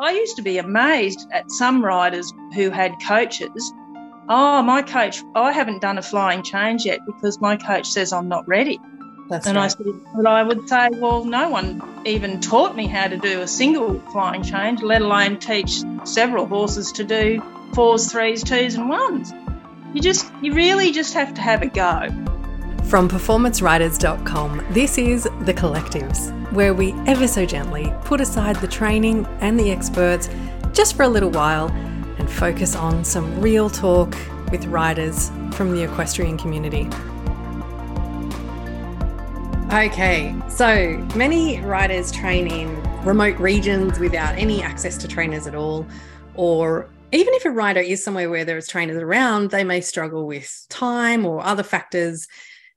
I used to be amazed at some riders who had coaches. Oh, my coach, I haven't done a flying change yet because my coach says I'm not ready. That's and right. I said, but I would say, well, no one even taught me how to do a single flying change, let alone teach several horses to do fours, threes, twos, and ones. You just, you really just have to have a go. From performanceriders.com, this is The Collectives, where we ever so gently put aside the training and the experts just for a little while and focus on some real talk with riders from the equestrian community. Okay, so many riders train in remote regions without any access to trainers at all, or even if a rider is somewhere where there's trainers around, they may struggle with time or other factors,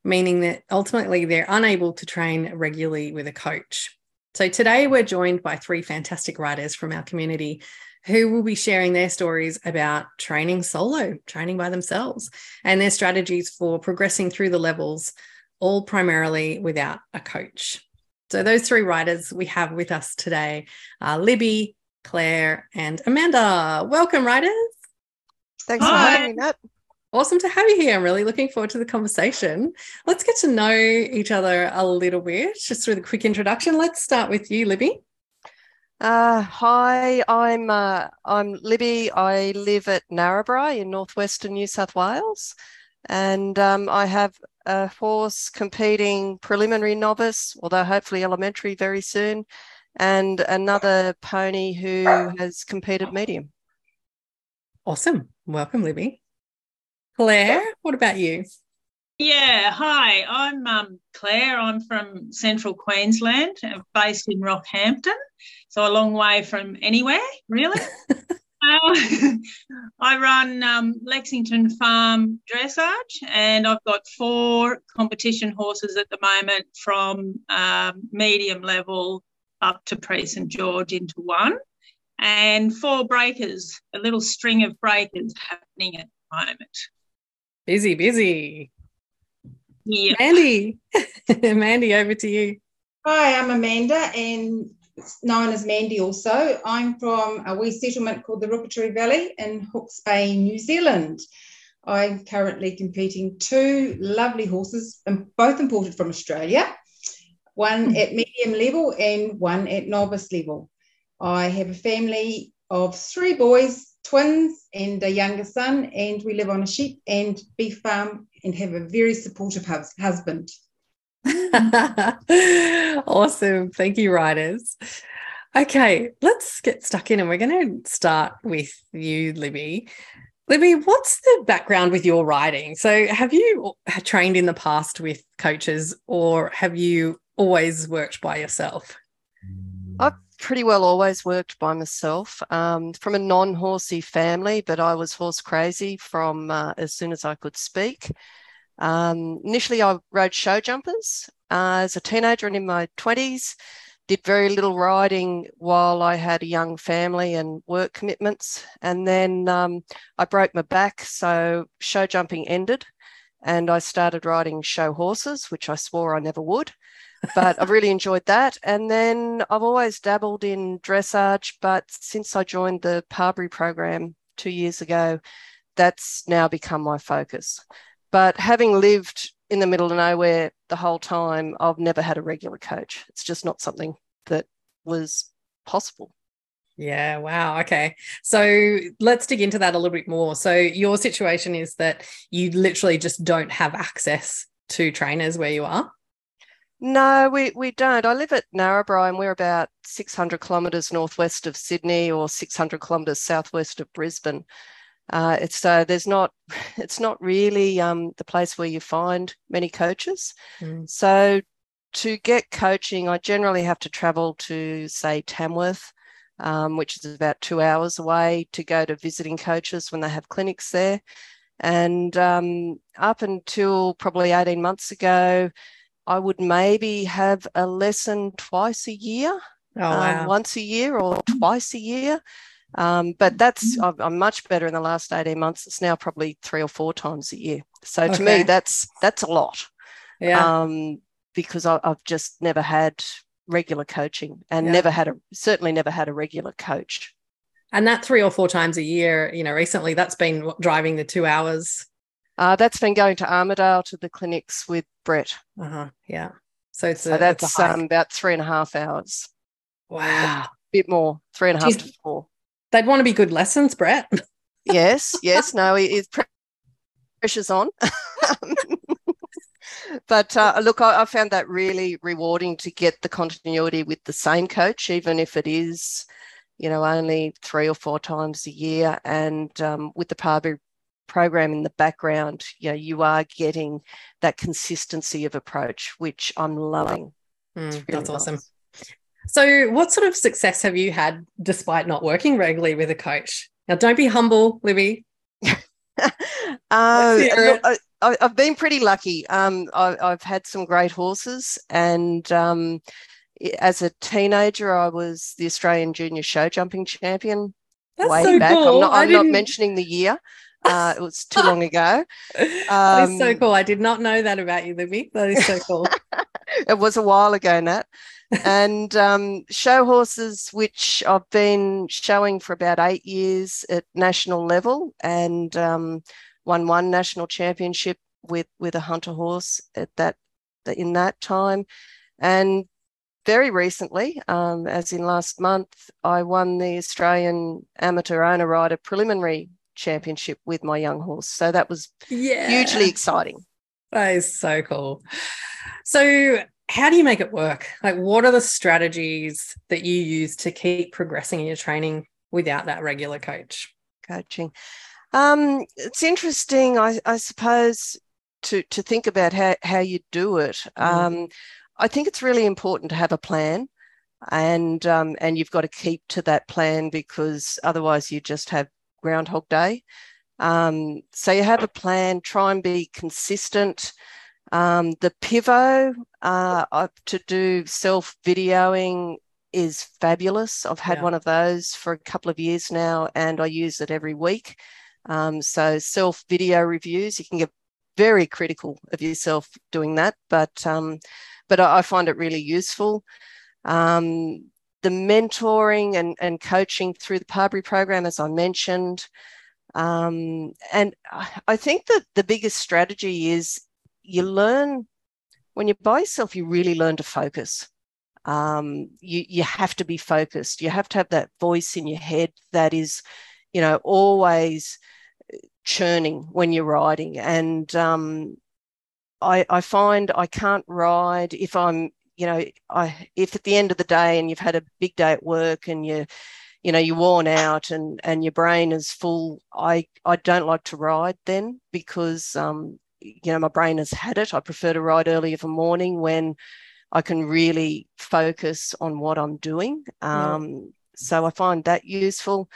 meaning that ultimately they're unable to train regularly with a coach. So today we're joined by three fantastic riders from our community who will be sharing their stories about training solo, training by themselves, and their strategies for progressing through the levels all primarily without a coach. So, those three riders we have with us today are Libby, Claire, and Amanda. Welcome, riders. Thanks for having me, Nat. Awesome to have you here. I'm really looking forward to the conversation. Let's get to know each other a little bit, just with a quick introduction. Let's start with you, Libby. Uh, hi, I'm uh, I'm Libby. I live at Narrabri in northwestern New South Wales, and um, I have a horse competing preliminary novice, although hopefully elementary very soon, and another pony who has competed medium. Awesome. Welcome, Libby. Claire, what about you? Yeah, hi, I'm um, Claire. I'm from central Queensland, uh, based in Rockhampton, so a long way from anywhere, really. Uh, I run um, Lexington Farm Dressage, and I've got four competition horses at the moment from um, medium level up to Pre St George Inter one, and four breakers, a little string of breakers happening at the moment. Busy, busy. Yeah. Mandy, Mandy, over to you. Hi, I'm Amanda, and known as Mandy also. I'm from a wee settlement called the Ruakituri Valley in Hawke's Bay, New Zealand. I'm currently competing two lovely horses, um, both imported from Australia, one at medium level and one at novice level. I have a family of three boys, twins, and a younger son, and we live on a sheep and beef farm and have a very supportive hus- husband. awesome. Thank you, riders. Okay, let's get stuck in and we're going to start with you, Libby. Libby, what's the background with your riding? So, have you trained in the past with coaches or have you always worked by yourself? I've pretty well always worked by myself um, from a non horsey family, but I was horse crazy from uh, as soon as I could speak. Um, initially, I rode show jumpers uh, as a teenager and in my 20s. Did very little riding while I had a young family and work commitments. And then um, I broke my back, so show jumping ended. And I started riding show horses, which I swore I never would but I've really enjoyed that. And then I've always dabbled in dressage, but since I joined the Parbury program two years ago, that's now become my focus. But having lived in the middle of nowhere the whole time, I've never had a regular coach. It's just not something that was possible. Yeah, wow. Okay. So let's dig into that a little bit more. So, your situation is that you literally just don't have access to trainers where you are? No, we, we don't. I live at Narrabri and we're about 600 kilometres northwest of Sydney or 600 kilometres southwest of Brisbane. Uh, it's so there's not it's not really um, the place where you find many coaches. Mm. So to get coaching, I generally have to travel to say Tamworth, um, which is about two hours away, to go to visiting coaches when they have clinics there. And um, up until probably 18 months ago, I would maybe have a lesson twice a year, Oh, wow. um, once a year or twice a year. Um, but that's I'm, I'm much better in the last 18 months. It's now probably three or four times a year. So to Okay. me, that's that's a lot. yeah. Um, because I, I've just never had regular coaching and Yeah. never had a certainly never had a regular coach. And that three or four times a year, you know, recently that's been driving the two hours. Uh, that's been going to Armidale to the clinics with Brett. Uh-huh. Yeah. So it's So a, it's that's hike. um, about three and a half hours, wow. A bit more, three and a half Geez. to four. They'd want to be good lessons, Brett. yes, yes, no, it, it pressure's on. but uh, look, I, I found that really rewarding to get the continuity with the same coach, even if it is, you know, only three or four times a year. And um, with the Parbury program in the background, you know, you are getting that consistency of approach, which I'm loving. Mm, really that's awesome. nice. So, what sort of success have you had despite not working regularly with a coach? Now, don't be humble, Libby. Uh, I, I've been pretty lucky. Um, I, I've had some great horses, and um, as a teenager, I was the Australian Junior Show Jumping Champion That's way so back. cool. I'm not, I'm not mentioning the year. Uh, it was too long ago. that is so Um, cool. I did not know that about you, Libby. That is so cool. It was a while ago, Nat. and um, show horses, which I've been showing for about eight years at national level, and um, won one national championship with with a hunter horse at that in that time, and very recently, um, as in last month, I won the Australian Amateur Owner Rider Preliminary Championship with my young horse. So that was yeah. hugely exciting. That is so cool. So, how do you make it work? Like, what are the strategies that you use to keep progressing in your training without that regular coach? coaching. Um, it's interesting, I, I suppose, to to think about how how you do it. Mm. Um, I think it's really important to have a plan, and um, and you've got to keep to that plan because otherwise you just have Groundhog Day. Um, so you have a plan. Try and be consistent. Um, the Pivo uh, uh, to do self videoing is fabulous. I've had Yeah. one of those for a couple of years now, and I use it every week. Um, so self video reviews, you can get very critical of yourself doing that, but um, but I, I find it really useful. Um, the mentoring and, and coaching through the Parbury program, as I mentioned. Um, and I think that the biggest strategy is you learn when you're by yourself, you really learn to focus. Um, you, you have to be focused. You have to have that voice in your head that is, you know, always churning when you're riding. And um, I, I find I can't ride if I'm, you know, I if at the end of the day and you've had a big day at work and you, you know, you're worn out and and your brain is full. I I don't like to ride then because um, you know my brain has had it. I prefer to ride early of a morning when I can really focus on what I'm doing. Yeah. Um, So I find that useful.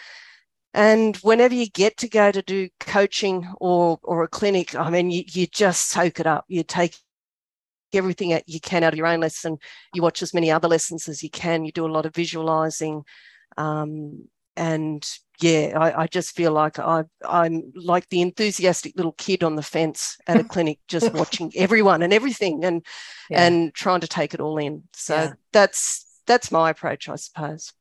And whenever you get to go to do coaching or or a clinic, I mean, you, you just soak it up. You take everything that you can out of your own lesson. You watch as many other lessons as you can. You do a lot of visualizing. Um, and yeah, I, I just feel like I, I'm like the enthusiastic little kid on the fence at a clinic, just watching everyone and everything and Yeah. and trying to take it all in. So Yeah. that's that's my approach, I suppose.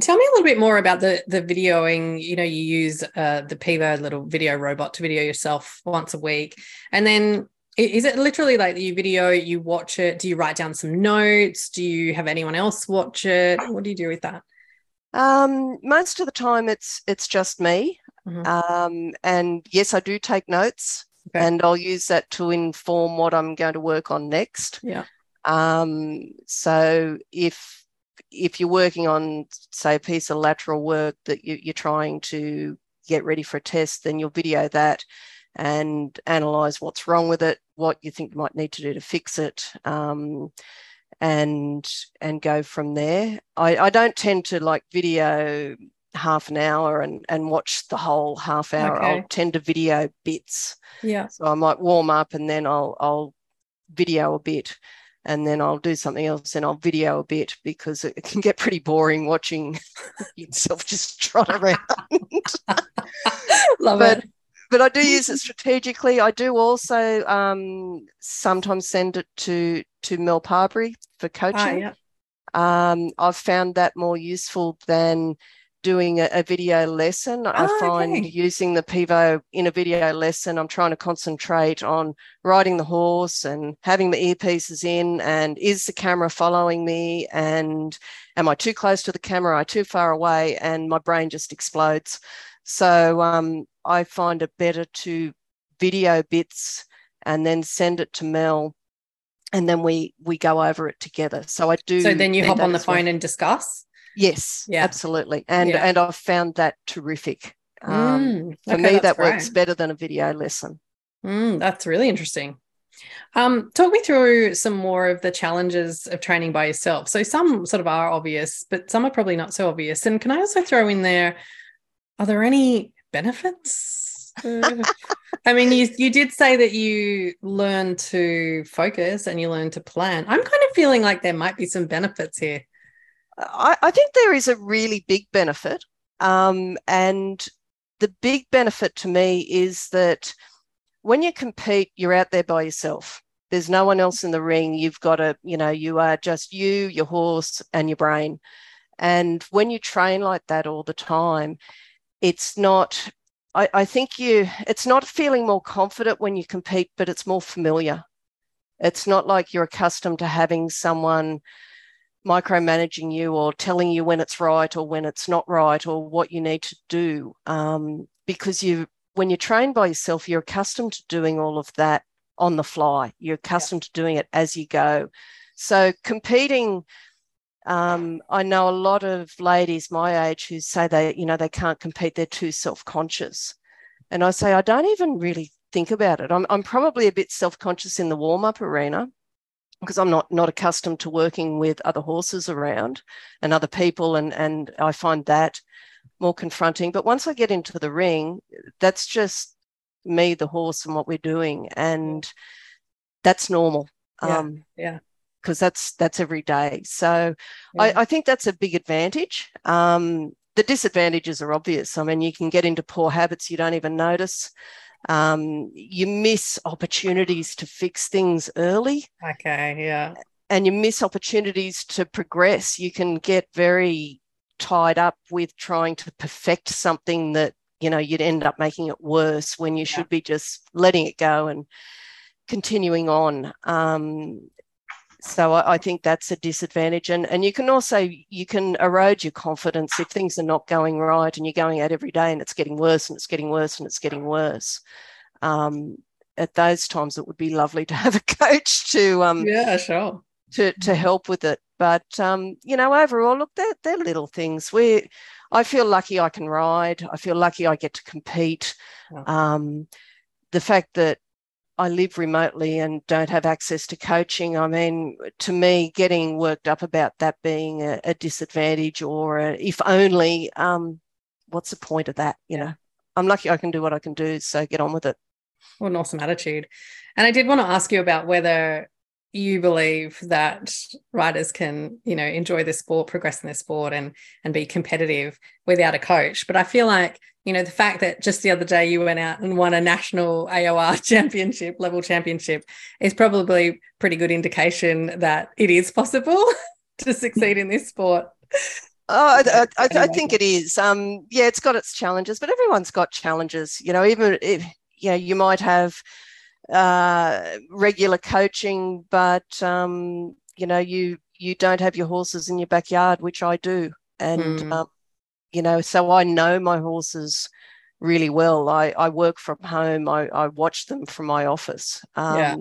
Tell me a little bit more about the the videoing. You know, you use uh, the Pivo little video robot to video yourself once a week, and then is it literally like you video, you watch it? Do you write down some notes? Do you have anyone else watch it? What do you do with that? Um, most of the time, it's it's just me. Mhm. Um, and yes, I do take notes, Okay. and I'll use that to inform what I'm going to work on next. Yeah. Um, so if if you're working on, say, a piece of lateral work that you, you're trying to get ready for a test, then you'll video that and analyze what's wrong with it, what you think you might need to do to fix it. Um, and and go from there. I, I don't tend to like video half an hour and and watch the whole half hour. Okay. I'll tend to video bits. Yeah. So I might warm up and then I'll I'll video a bit and then I'll do something else and I'll video a bit because it can get pretty boring watching yourself just trot around. Love But- it. but I do use it strategically. I do also um, sometimes send it to to Mel Parbury for Ah, coaching. yeah. Um, I've found that more useful than doing a, a video lesson. Oh, I find okay. using the Pivo in a video lesson, I'm trying to concentrate on riding the horse and having the earpieces in and is the camera following me and am I too close to the camera? Am I too far away? And my brain just explodes. So um, I find it better to video bits and then send it to Mel and then we we go over it together. So I do. So then you hop on the as well. phone and discuss. Yes, Yeah. absolutely, and Yeah. and I've found that terrific. Um, Mm, for okay, me, that works better than a video lesson. Mm, that's really interesting. Um, talk me through some more of the challenges of training by yourself. So some sort of are obvious, but some are probably not so obvious. And can I also throw in there, are there any benefits? I mean, you you did say that you learn to focus and you learn to plan. I'm kind of feeling like there might be some benefits here. I, I think there is a really big benefit, um, and the big benefit to me is that when you compete, you're out there by yourself. There's no one else in the ring. You've got to, you know, you are just you, your horse, and your brain. And when you train like that all the time, it's not, I, I think you, it's not feeling more confident when you compete, but it's more familiar. It's not like you're accustomed to having someone micromanaging you or telling you when it's right or when it's not right or what you need to do. Um, because you, when you're trained by yourself, you're accustomed to doing all of that on the fly. You're accustomed to doing it as you go. So competing, um, I know a lot of ladies my age who say they, you know, they can't compete. They're too self-conscious, and I say I don't even really think about it. I'm, I'm probably a bit self-conscious in the warm-up arena because I'm not not accustomed to working with other horses around and other people, and and I find that more confronting. But once I get into the ring, that's just me, the horse, and what we're doing, and that's normal. Yeah, Um, yeah. because that's that's every day. So Yeah. I, I think that's a big advantage. Um, the disadvantages are obvious. I mean, you can get into poor habits you don't even notice. Um, you miss opportunities to fix things early Okay, yeah. and you miss opportunities to progress. You can get very tied up with trying to perfect something that, you know, you'd end up making it worse when you should be just letting it go and continuing on. Um, so I, I think that's a disadvantage. And, and you can also, you can erode your confidence if things are not going right and you're going out every day and it's getting worse and it's getting worse and it's getting worse. Um, at those times, it would be lovely to have a coach to um, Yeah, sure. to to help with it. But um, you know, overall, look, they're they're little things. We, I feel lucky I can ride. I feel lucky I get to compete. Yeah. Um, the fact that I live remotely and don't have access to coaching, I mean, to me, getting worked up about that being a, a disadvantage or a, if only, um, what's the point of that? You know, I'm lucky I can do what I can do, so get on with it. What an awesome attitude. And I did want to ask you about whether you believe that riders can, you know, enjoy the sport, progress in the sport and and be competitive without a coach. But I feel like, you know, the fact that just the other day you went out and won a national AOR championship, level championship, is probably pretty good indication that it is possible to succeed in this sport. Oh, I, I, I, think it is. Um, yeah, it's got its challenges, but everyone's got challenges. You know, even if you know, you might have uh, regular coaching, but um, you know, you you don't have your horses in your backyard, which I do, and Mm. um, you know, so I know my horses really well. I, I work from home. I, I watch them from my office. Um, Yeah.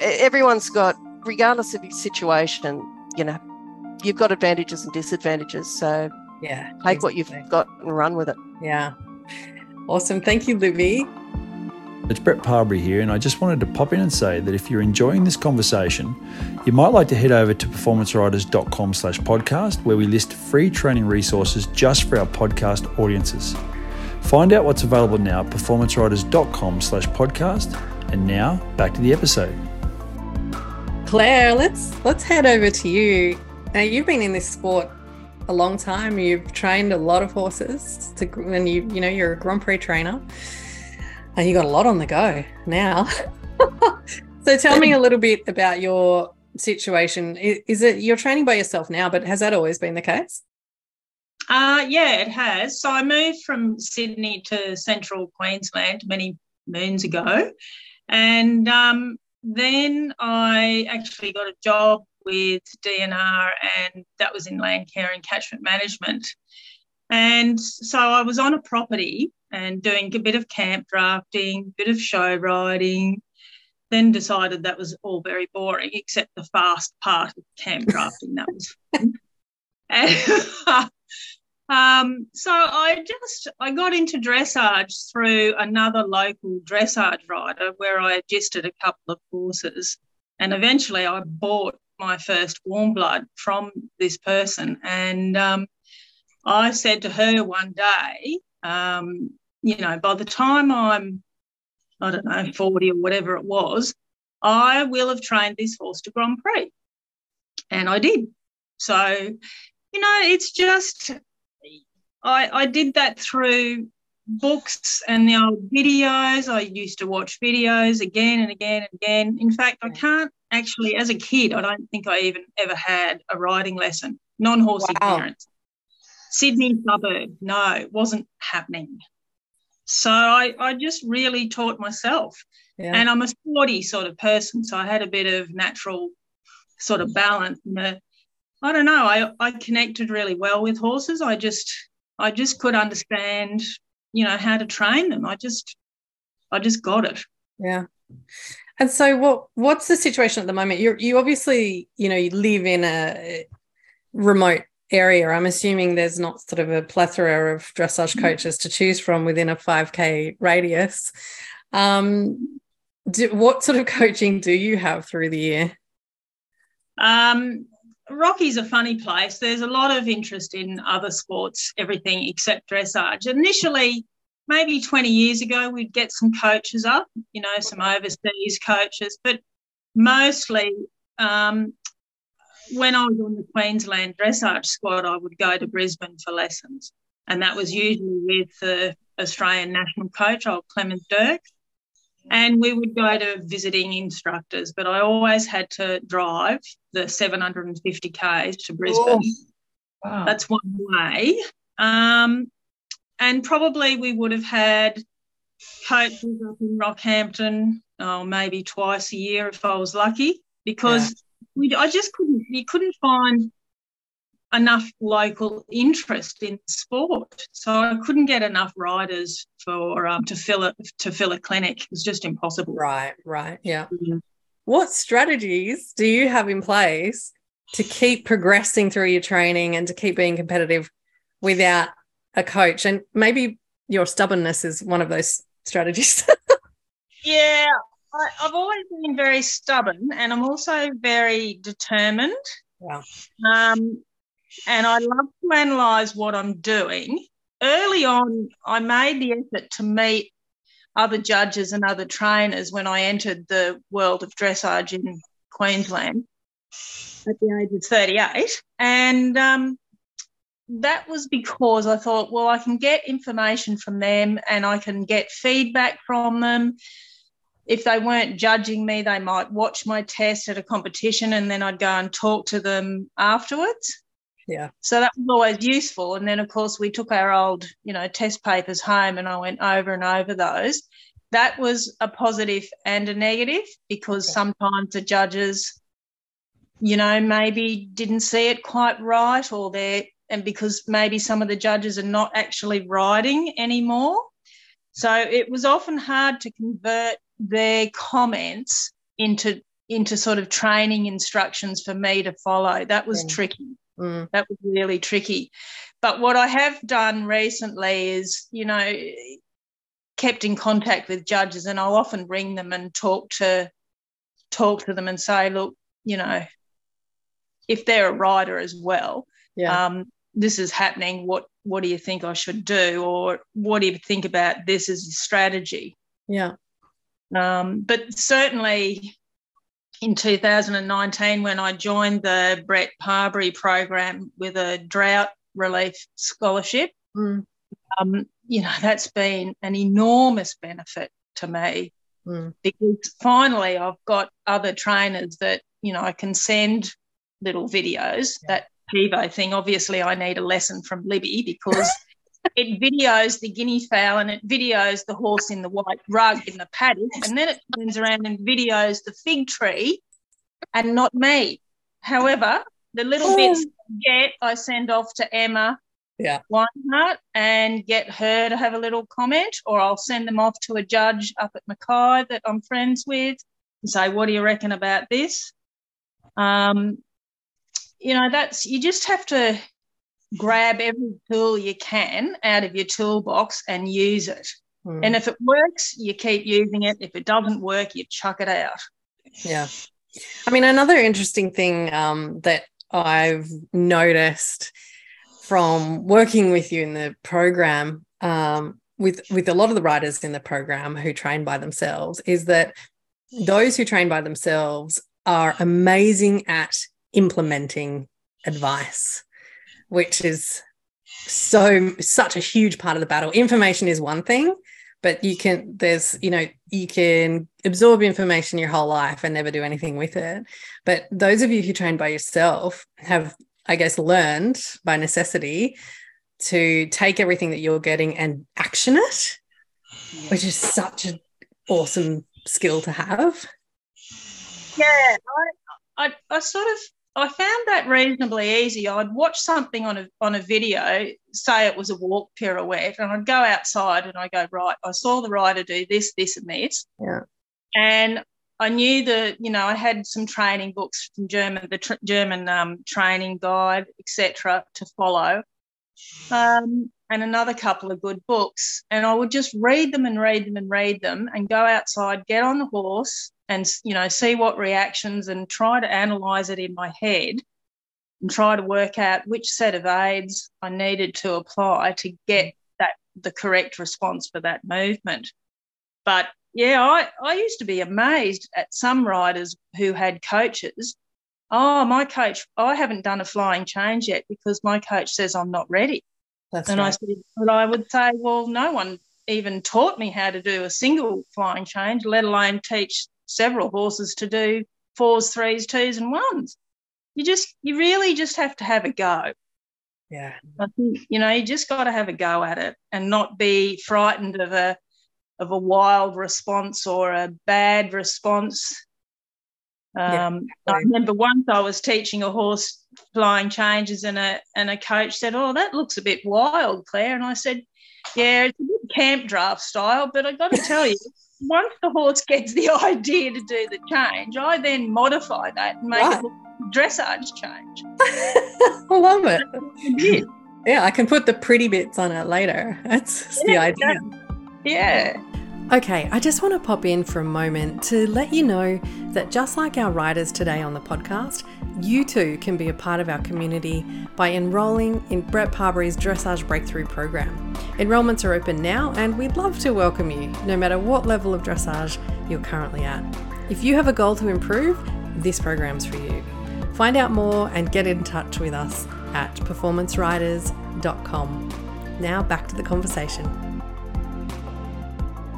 Everyone's got, regardless of your situation, you know, you've got advantages and disadvantages. So Yeah. take what you've got and run with it. Yeah. Awesome. Thank you, Libby. It's Brett Parbury here, and I just wanted to pop in and say that if you're enjoying this conversation, you might like to head over to performanceriders.com slash podcast, where we list free training resources just for our podcast audiences. Find out what's available now at performanceriders.com slash podcast. And now back to the episode. Claire, let's let's head over to you. Now you've been in this sport a long time. You've trained a lot of horses to and you you know you're a Grand Prix trainer. And you got a lot on the go now. so tell me a little bit about your situation, is it you're training by yourself now, but has that always been the case? Uh, yeah, it has. So I moved from Sydney to central Queensland many moons ago. And um, then I actually got a job with DNR, and that was in land care and catchment management. And so I was on a property and doing a bit of camp drafting, a bit of show riding, then decided that was all very boring, except the fast part of camp drafting. that was fun. and, um, so I just I got into dressage through another local dressage rider where I adjusted a couple of courses, and eventually I bought my first warm blood from this person. And um, I said to her one day, um, you know, by the time I'm, I don't know, 40 or whatever it was, I will have trained this horse to Grand Prix. And I did. So, you know, it's just, I, I did that through books and the old videos. I used to watch videos again and again and again. In fact, I can't actually, as a kid, I don't think I even ever had a riding lesson, non horsey wow. parents. Sydney suburb, no, it wasn't happening. So I, I just really taught myself. Yeah. And I'm a sporty sort of person, so I had a bit of natural sort of balance. And I don't know, I, I connected really well with horses. I just I just could understand, you know, how to train them. I just I just got it. Yeah. And so what what's the situation at the moment? You you obviously, you know, you live in a remote area. I'm assuming there's not sort of a plethora of dressage mm-hmm. coaches to choose from within a 5k radius. Um, do, what sort of coaching do you have through the year? Um, Rocky's a funny place. There's a lot of interest in other sports, everything except dressage. Initially, maybe 20 years ago, we'd get some coaches up, you know, some overseas coaches, but mostly um, when I was on the Queensland dressage squad, I would go to Brisbane for lessons. And that was usually with the Australian national coach, old Clemens Dirk. And we would go to visiting instructors, but I always had to drive the 750 Ks to Brisbane. Oh, wow. That's one way. Um, and probably we would have had coaches up in Rockhampton, oh, maybe twice a year if I was lucky, because yeah. We, I just couldn't, you couldn't find enough local interest in sport. So I couldn't get enough riders for um, to fill it to fill a clinic. It was just impossible. Right, right, yeah. Mm-hmm. What strategies do you have in place to keep progressing through your training and to keep being competitive without a coach? And maybe your stubbornness is one of those strategies. yeah, I, have always been very stubborn, and I'm also very determined. Wow. Um, and I love to analyze what I'm doing. Early on, I made the effort to meet other judges and other trainers when I entered the world of dressage in Queensland at the age of 38. And um, that was because I thought, well, I can get information from them and I can get feedback from them. If they weren't judging me, they might watch my test at a competition and then I'd go and talk to them afterwards. Yeah. So that was always useful. And then, of course, we took our old, you know, test papers home and I went over and over those. That was a positive and a negative because sometimes the judges, you know, maybe didn't see it quite right or they're, and because maybe some of the judges are not actually riding anymore. So it was often hard to convert their comments into into sort of training instructions for me to follow. That was yeah. tricky. Mm. That was really tricky. But what I have done recently is, you know, kept in contact with judges, and I'll often ring them and talk to talk to them and say, look, you know, if they're a rider as well, yeah. um, this is happening. What what do you think I should do, or what do you think about this as a strategy? Yeah. Um, but certainly, in 2019 when I joined the Brett Parbury program with a drought relief scholarship. Mm. Um, you know, that's been an enormous benefit to me mm. because finally I've got other trainers that you know, I can send little videos. Yeah. That Pivo thing, obviously, I need a lesson from Libby because it videos the guinea fowl and it videos the horse in the white rug in the paddock, and then it turns around and videos the fig tree and not me. However, the little oh. bits I get, I send off to Emma yeah. Weinhardt and get her to have a little comment, or I'll send them off to a judge up at Mackay that I'm friends with and say, What do you reckon about this? Um, you know, that's you just have to grab every tool you can out of your toolbox and use it. Mm. And if it works, you keep using it. If it doesn't work, you chuck it out. Yeah. I mean, another interesting thing um, that I've noticed from working with you in the program um, with with a lot of the riders in the program who train by themselves is that those who train by themselves are amazing at implementing advice which is so such a huge part of the battle. Information is one thing but you can there's you know you can absorb information your whole life and never do anything with it. But those of you who train by yourself have i guess learned by necessity to take everything that you're getting and action it which is such an awesome skill to have. Yeah I, I, I sort of I found that reasonably easy. I'd watch something on a on a video, say it was a walk pirouette, and I'd go outside and I go right. I saw the rider do this, this, and this. Yeah. And I knew that you know I had some training books from German, the tr- German um, training guide, etc., to follow, um, and another couple of good books. And I would just read them and read them and read them, and go outside, get on the horse, and you know see what reactions and try to analyze it in my head and try to work out which set of aids I needed to apply to get mm. that the correct response for that movement. But yeah, I, I used to be amazed at some riders who had coaches. Oh, my coach, I haven't done a flying change yet because my coach says I'm not ready. That's and right. I said, but I would say, well, no one even taught me how to do a single flying change, let alone teach several horses to do fours, threes, twos, and ones. You just, you really just have to have a go. Yeah. I think, you know, you just got to have a go at it and not be frightened of a, of a wild response or a bad response. Um, yeah. I remember once I was teaching a horse flying changes, and a and a coach said, "Oh, that looks a bit wild, Claire." And I said, "Yeah, it's a bit camp draft style, but I got to tell you, once the horse gets the idea to do the change, I then modify that and make right. it look dressage change. I love it. Yeah, I can put the pretty bits on it later. That's yeah, the idea. yeah. Okay, I just want to pop in for a moment to let you know that just like our riders today on the podcast, you too can be a part of our community by enrolling in Brett Parbury's Dressage Breakthrough Program. Enrollments are open now, and we'd love to welcome you, no matter what level of dressage you're currently at. If you have a goal to improve, this program's for you. Find out more and get in touch with us at performanceriders.com. Now back to the conversation.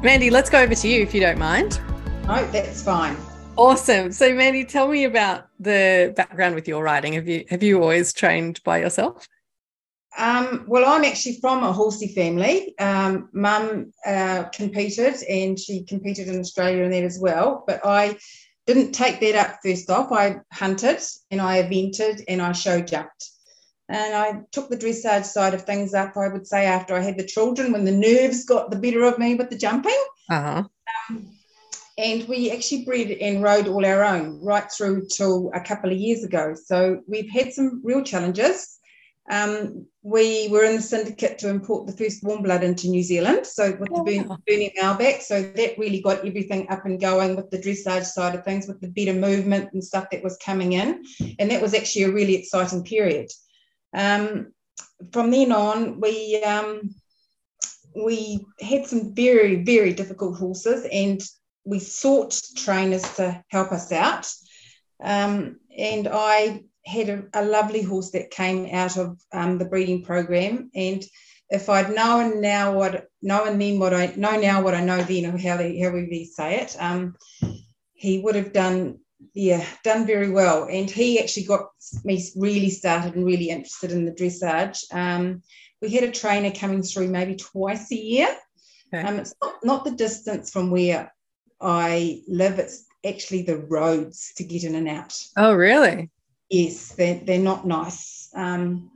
Mandy, let's go over to you if you don't mind. No, that's fine. Awesome. So, Mandy, tell me about the background with your riding. Have you have you always trained by yourself? Um, well, I'm actually from a horsey family. Um, Mum uh, competed, and she competed in Australia and that as well. But I didn't take that up first off. I hunted and I evented and I show jumped. And I took the dressage side of things up, I would say, after I had the children, when the nerves got the better of me with the jumping. Uh-huh. Um, and we actually bred and rode all our own right through till a couple of years ago. So we've had some real challenges. Um, we were in the syndicate to import the first warm blood into New Zealand. So with the burn, burning Malbec, so that really got everything up and going with the dressage side of things, with the better movement and stuff that was coming in. And that was actually a really exciting period. Um, from then on, we um, we had some very very difficult horses, and we sought trainers to help us out. Um, and I had a, a, lovely horse that came out of um, the breeding program, and if I'd known now what known then what I know now what I know then, or how they how we say it, um, he would have done yeah, done very well. And he actually got me really started and really interested in the dressage. Um, we had a trainer coming through maybe twice a year. Okay. Um, it's not, not the distance from where I live, it's actually the roads to get in and out. Oh, really? Yes, they're, they're not nice. Um,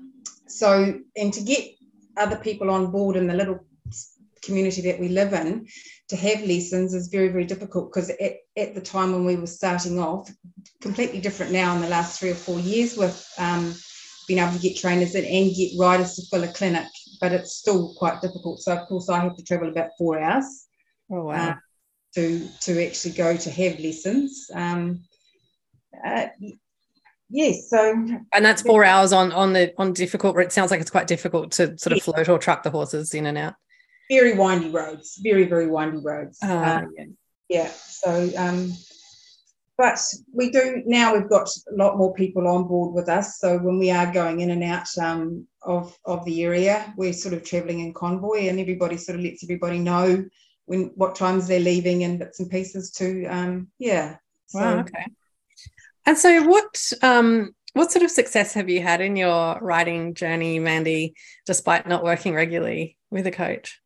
so, and to get other people on board in the little community that we live in to have lessons is very, very difficult because at, at the time when we were starting off, completely different now in the last three or four years with um, being able to get trainers in and get riders to fill a clinic, but it's still quite difficult. So, of course, I have to travel about four hours. Oh, wow. Uh, to, to actually go to have lessons. Um, uh, yes so and that's four hours on on the on difficult it sounds like it's quite difficult to sort of float or truck the horses in and out very windy roads very very windy roads uh, um, yeah. yeah so um but we do now we've got a lot more people on board with us so when we are going in and out um, of of the area we're sort of traveling in convoy and everybody sort of lets everybody know when what times they're leaving and bits and pieces to um yeah so, wow okay and so, what um, what sort of success have you had in your riding journey, Mandy, despite not working regularly with a coach?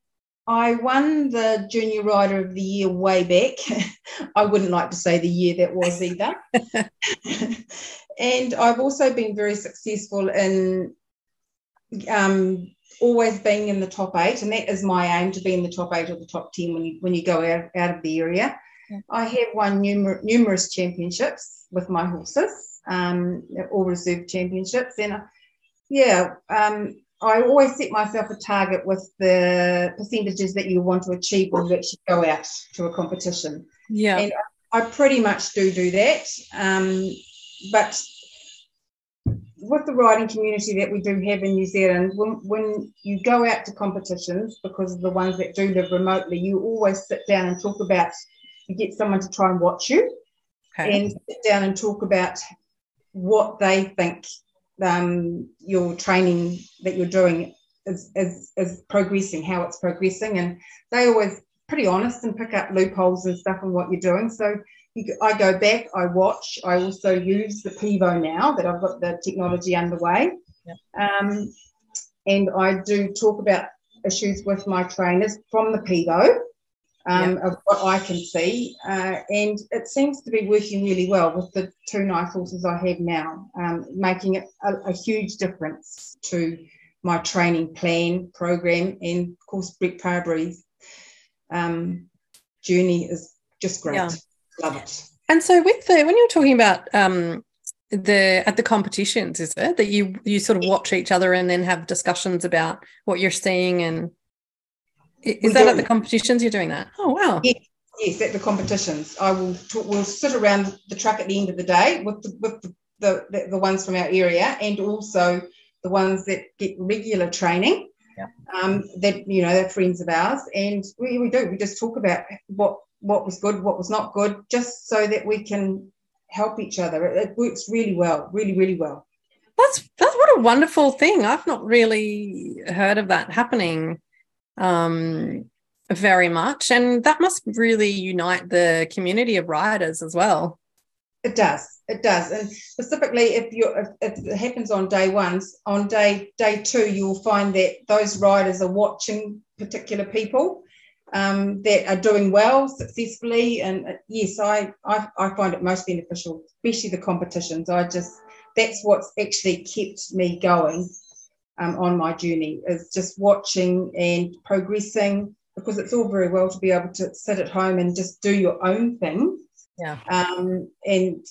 I won the Junior Rider of the Year way back. I wouldn't like to say the year that was either. and I've also been very successful in um, always being in the top eight, and that is my aim to be in the top eight or the top ten when you when you go out, out of the area. Yeah. I have won numer- numerous championships with my horses, um, all reserve championships. And yeah, um, I always set myself a target with the percentages that you want to achieve when you actually go out to a competition. Yeah. And I pretty much do do that. Um, but with the riding community that we do have in New Zealand, when, when you go out to competitions, because of the ones that do live remotely, you always sit down and talk about, you get someone to try and watch you okay. and sit down and talk about what they think um, your training that you're doing is, is, is progressing, how it's progressing. And they always pretty honest and pick up loopholes and stuff in what you're doing. So you, I go back, I watch, I also use the Pivo now that I've got the technology underway. Yep. Um, and I do talk about issues with my trainers from the Pivo um, yep. of what I can see. Uh, and it seems to be working really well with the two nice horses I have now, um, making it a, a, huge difference to my training plan program. And of course, Brett Parbury's um, journey is just great. Yeah. Love it. And so, with the when you're talking about um, the at the competitions, is it that you you sort of watch each other and then have discussions about what you're seeing and is we that do. at the competitions you're doing that? Oh wow. Yes, yes, at the competitions. I will talk, we'll sit around the truck at the end of the day with the, with the, the, the, the ones from our area and also the ones that get regular training. Yeah. Um, that you know, they're friends of ours, and we, we do. We just talk about what what was good, what was not good, just so that we can help each other. It, it works really well, really, really well. That's that's what a wonderful thing. I've not really heard of that happening um, very much. And that must really unite the community of riders as well. It does. It does. And specifically, if you if, it happens on day one, on day day two, you'll find that those riders are watching particular people um, that are doing well successfully. And uh, yes, I, I I find it most beneficial, especially the competitions. I just that's what's actually kept me going um, on my journey is just watching and progressing because it's all very well to be able to sit at home and just do your own thing. Yeah. Um, and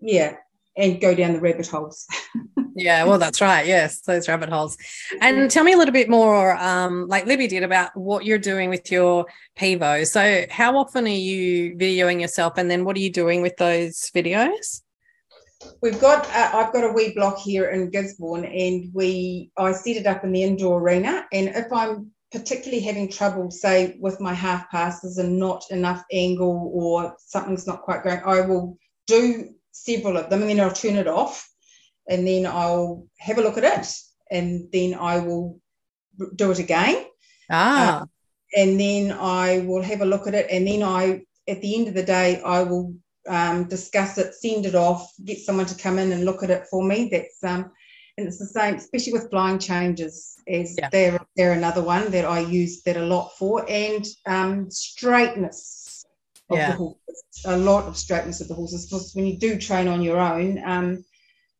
yeah, and go down the rabbit holes. yeah, well, that's right. Yes, those rabbit holes. And tell me a little bit more, um, like Libby did, about what you're doing with your Pivo. So, how often are you videoing yourself, and then what are you doing with those videos? We've got uh, I've got a wee block here in Gisborne, and we I set it up in the indoor arena. And if I'm particularly having trouble, say with my half passes and not enough angle or something's not quite going, I will do several of them, and then I'll turn it off, and then I'll have a look at it, and then I will do it again. Ah. Uh, and then I will have a look at it, and then I, at the end of the day, I will um, discuss it, send it off, get someone to come in and look at it for me. That's um, and it's the same, especially with blind changes, as yeah. they're they're another one that I use that a lot for, and um, straightness of yeah. the horses, a lot of straightness of the horses. Because when you do train on your own, um,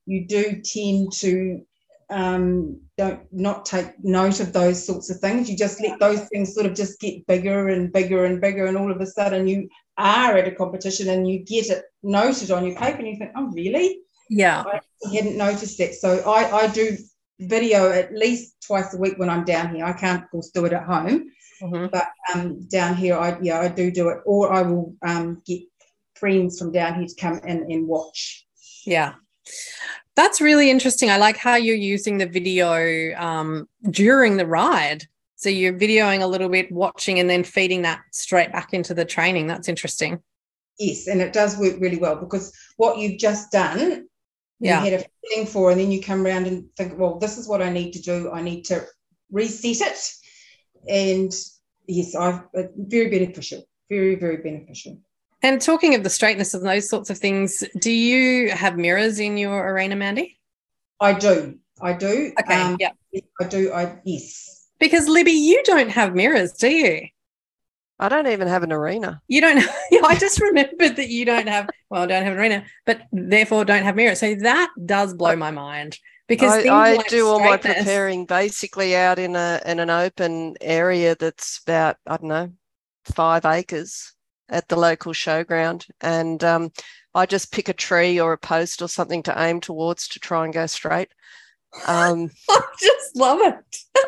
you do tend to um, don't not take note of those sorts of things. You just let those things sort of just get bigger and bigger and bigger, and all of a sudden you are at a competition and you get it noted on your paper, and you think, "Oh, really? Yeah, I hadn't noticed that." So I, I do video at least twice a week when I'm down here. I can't, of course, do it at home, mm-hmm. but um, down here, I yeah, I do do it, or I will um, get friends from down here to come in and watch. Yeah. That's really interesting. I like how you're using the video um, during the ride. So you're videoing a little bit, watching, and then feeding that straight back into the training. That's interesting. Yes, and it does work really well because what you've just done, yeah. you had a feeling for, and then you come around and think, well, this is what I need to do. I need to reset it. And yes, I've very beneficial, very, very beneficial. And talking of the straightness of those sorts of things, do you have mirrors in your arena, Mandy? I do. I do. Okay. Um, yeah. I do. I yes. Because Libby, you don't have mirrors, do you? I don't even have an arena. You don't. I just remembered that you don't have. Well, don't have an arena, but therefore don't have mirrors. So that does blow my mind because I, I like do all my preparing basically out in a in an open area that's about I don't know five acres at the local showground. And um, I just pick a tree or a post or something to aim towards to try and go straight. Um, I just love it.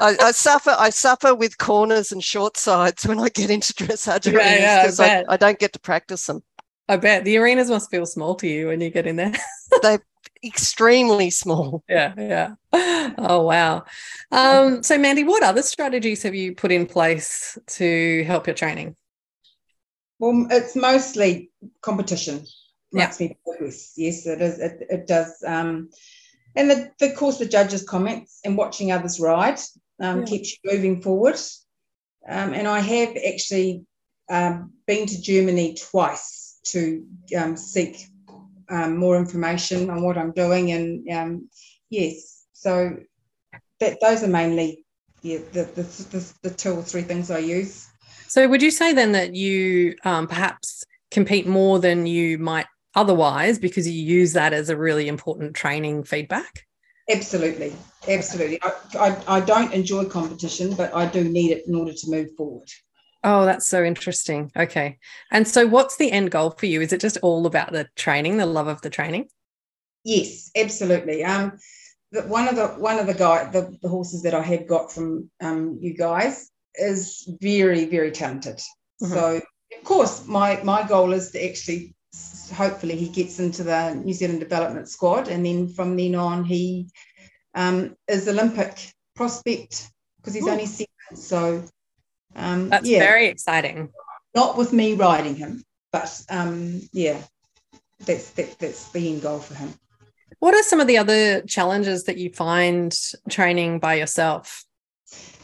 I, I, suffer. I suffer with corners and short sides when I get into dressage yeah, because I, I, I, don't get to practice them. I bet the arenas must feel small to you when you get in there. They're extremely small. Yeah, yeah. Oh wow. Um, so Mandy, what other strategies have you put in place to help your training? Well, it's mostly competition makes yeah. me progress. Yes, it is. It, it does. Um, and the, the of course the judges' comments and watching others ride um, yeah. keeps you moving forward. Um, and I have actually um, been to Germany twice to um, seek um, more information on what I'm doing. And um, yes, so that those are mainly yeah, the, the, the, the two or three things I use. So, would you say then that you um, perhaps compete more than you might otherwise because you use that as a really important training feedback? Absolutely, absolutely. I, I, I, don't enjoy competition, but I do need it in order to move forward. Oh, that's so interesting. Okay. And so, what's the end goal for you? Is it just all about the training, the love of the training? Yes, absolutely. Um, the, one of the one of the guy the, the horses that I have got from um, you guys is very, very talented. Mm-hmm. So, of course, my, my goal is to actually, hopefully, he gets into the New Zealand development squad. And then from then on, he um, is Olympic prospect because he's Ooh. only second. So, um, that's yeah, very exciting. Not with me riding him, but um, yeah, that's, that, that's the end goal for him. What are some of the other challenges that you find training by yourself?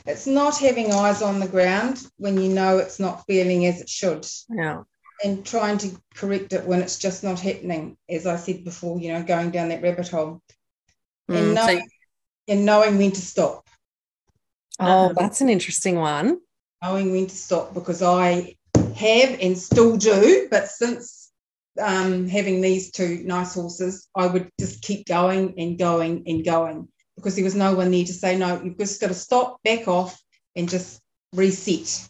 it's not having eyes on the ground when you know it's not feeling as it should. Yeah. And trying to correct it when it's just not happening, as I said before, you know, going down that rabbit hole. Mm, and, knowing, so- and knowing when to stop. Oh, um, that's an interesting one. Knowing when to stop because I have and still do, but since um, having these two nice horses, I would just keep going and going and going because there was no one there to say, no, you've just got to stop, back off, and just reset.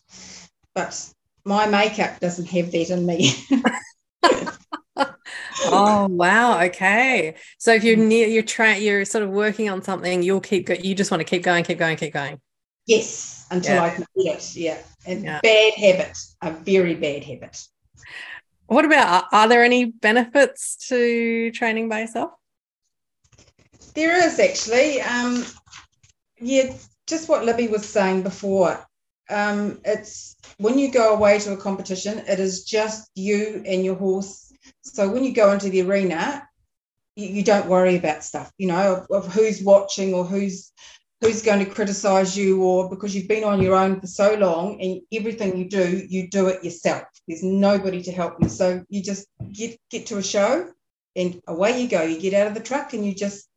But my makeup doesn't have that in me. oh wow okay so if you're near you're trying you're sort of working on something you'll keep go- you just want to keep going keep going keep going yes until yeah. i can get it yeah and yeah. bad habit a very bad habit what about are there any benefits to training by yourself there is actually. Um, yeah, just what Libby was saying before. Um, it's when you go away to a competition, it is just you and your horse. So when you go into the arena, you, you don't worry about stuff, you know, of, of who's watching or who's who's going to criticize you or because you've been on your own for so long and everything you do you do it yourself there's nobody to help you so you just get get to a show and away you go you get out of the truck and you just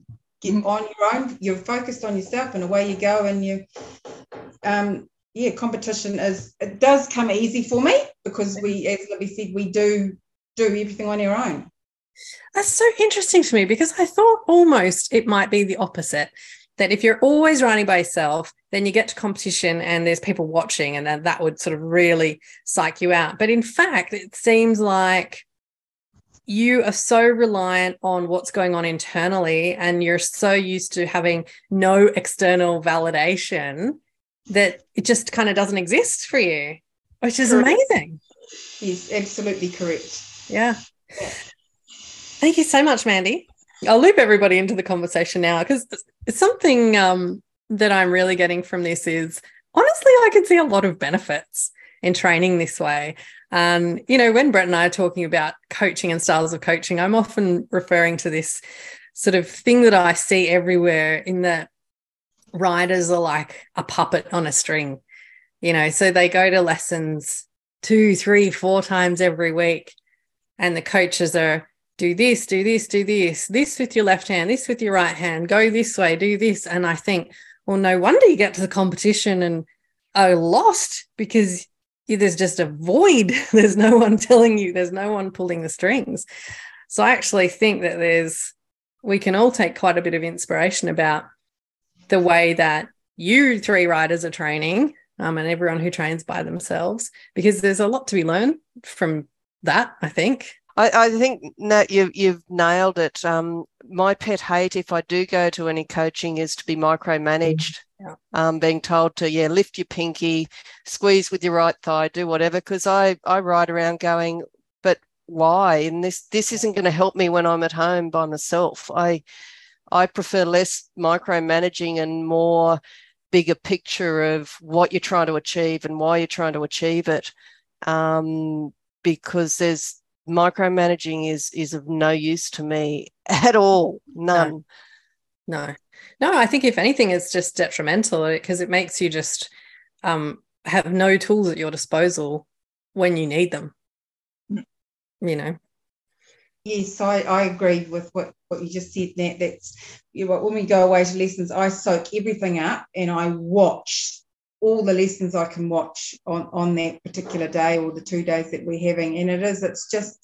get mm-hmm. on your own you're focused on yourself and away you go and you um yeah competition is it does come easy for me because we as libby said we do do everything on our own that's so interesting to me because i thought almost it might be the opposite that if you're always riding by yourself, then you get to competition and there's people watching, and then that would sort of really psych you out. But in fact, it seems like you are so reliant on what's going on internally, and you're so used to having no external validation that it just kind of doesn't exist for you, which is correct. amazing. Yes, absolutely correct. Yeah. yeah. Thank you so much, Mandy. I'll loop everybody into the conversation now because something um, that I'm really getting from this is honestly, I can see a lot of benefits in training this way. Um, you know, when Brett and I are talking about coaching and styles of coaching, I'm often referring to this sort of thing that I see everywhere in that riders are like a puppet on a string, you know, so they go to lessons two, three, four times every week, and the coaches are do this, do this, do this, this with your left hand, this with your right hand, go this way, do this. And I think, well, no wonder you get to the competition and are lost because there's just a void. There's no one telling you, there's no one pulling the strings. So I actually think that there's, we can all take quite a bit of inspiration about the way that you three riders are training um, and everyone who trains by themselves, because there's a lot to be learned from that, I think. I, I think Nat, you, you've nailed it. Um, my pet hate, if I do go to any coaching, is to be micromanaged. Yeah. Um, being told to yeah lift your pinky, squeeze with your right thigh, do whatever. Because I I ride around going, but why? And this this isn't going to help me when I'm at home by myself. I I prefer less micromanaging and more bigger picture of what you're trying to achieve and why you're trying to achieve it. Um, because there's micromanaging is is of no use to me at all. None. No. No, no i think if anything it's just detrimental. Because it makes you just um, have no tools at your disposal when you need them. Mm. you know yes i, I agree with what, what you just said that that's you know, when we go away to lessons i soak everything up and i watch all the lessons I can watch on, on that particular day or the two days that we're having. And it is, it's just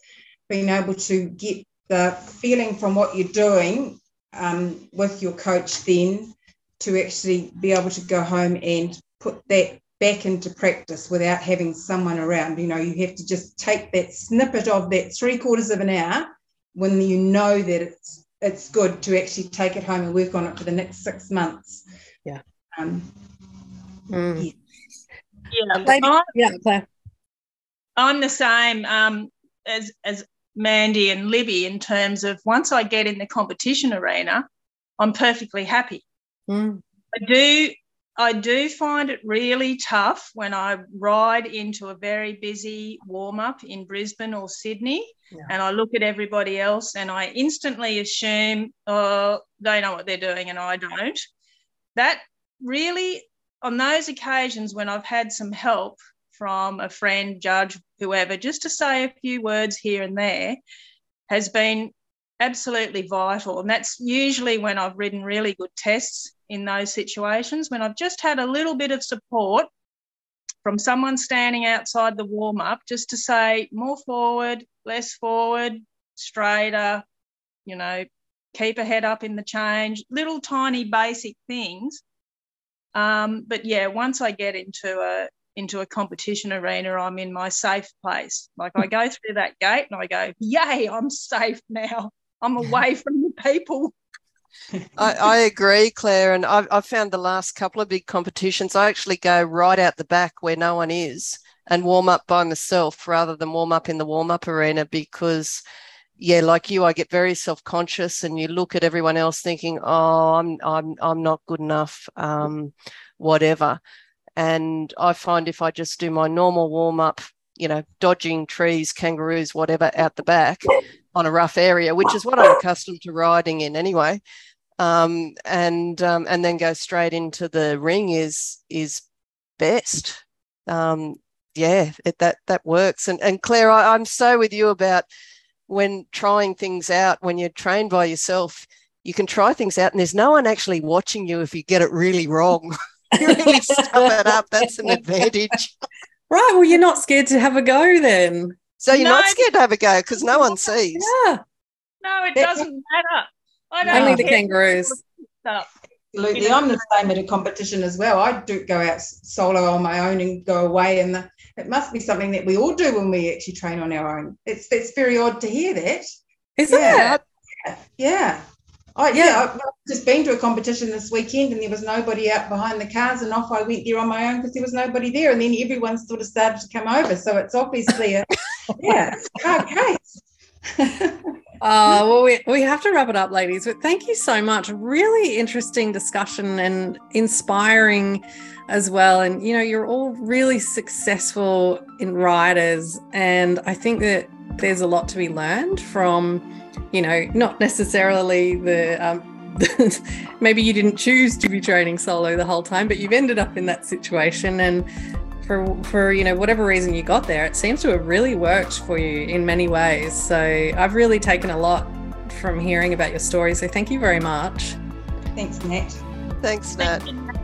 being able to get the feeling from what you're doing um, with your coach then to actually be able to go home and put that back into practice without having someone around. You know, you have to just take that snippet of that three quarters of an hour when you know that it's it's good to actually take it home and work on it for the next six months. Yeah. Um, Mm. Yeah, yeah, I'm, yeah, Claire. I'm the same um, as as Mandy and Libby in terms of once I get in the competition arena, I'm perfectly happy. Mm. I do I do find it really tough when I ride into a very busy warm up in Brisbane or Sydney yeah. and I look at everybody else and I instantly assume, oh, they know what they're doing and I don't. That really on those occasions when I've had some help from a friend, judge, whoever, just to say a few words here and there has been absolutely vital. And that's usually when I've ridden really good tests in those situations, when I've just had a little bit of support from someone standing outside the warm up just to say more forward, less forward, straighter, you know, keep a head up in the change, little tiny basic things um, but yeah, once I get into a into a competition arena, I'm in my safe place. Like I go through that gate and I go, yay, I'm safe now. I'm away from the people. I, I, agree, Claire. And I've, I've, found the last couple of big competitions, I actually go right out the back where no one is and warm up by myself rather than warm up in the warm up arena because yeah, like you, I get very self-conscious, and you look at everyone else thinking, "Oh, I'm I'm I'm not good enough," um, whatever. And I find if I just do my normal warm-up, you know, dodging trees, kangaroos, whatever, out the back on a rough area, which is what I'm accustomed to riding in anyway, um, and um, and then go straight into the ring is is best. Um, yeah, it, that that works. And and Claire, I, I'm so with you about when trying things out when you're trained by yourself. You can try things out, and there's no one actually watching you if you get it really wrong. you really stuff it up. That's an advantage. Right. Well, you're not scared to have a go then. So you're No. not scared to have a go because no one sees. Yeah. No, it doesn't matter. I don't Only the care kangaroos. Absolutely. You know- I'm the same at a competition as well. I do go out solo on my own and go away. And the, it must be something that we all do when we actually train on our own. It's it's very odd to hear that. Is Yeah. it? Yeah. I, Yeah. I've just been to a competition this weekend and there was nobody out behind the cars and off I went there on my own because there was nobody there. And then everyone sort of started to come over. So it's obviously a, yeah, hard case. Uh, well, we, we have to wrap it up, ladies. But thank you so much. Really interesting discussion and inspiring as well. And, you know, you're all really successful in riders. And I think that there's a lot to be learned from, you know, not necessarily the, um, maybe you didn't choose to be training solo the whole time, but you've ended up in that situation. And for for you know whatever reason you got there it seems to have really worked for you in many ways so i've really taken a lot from hearing about your story so thank you very much Thanks, Nat. Thanks, Nat. Thank you.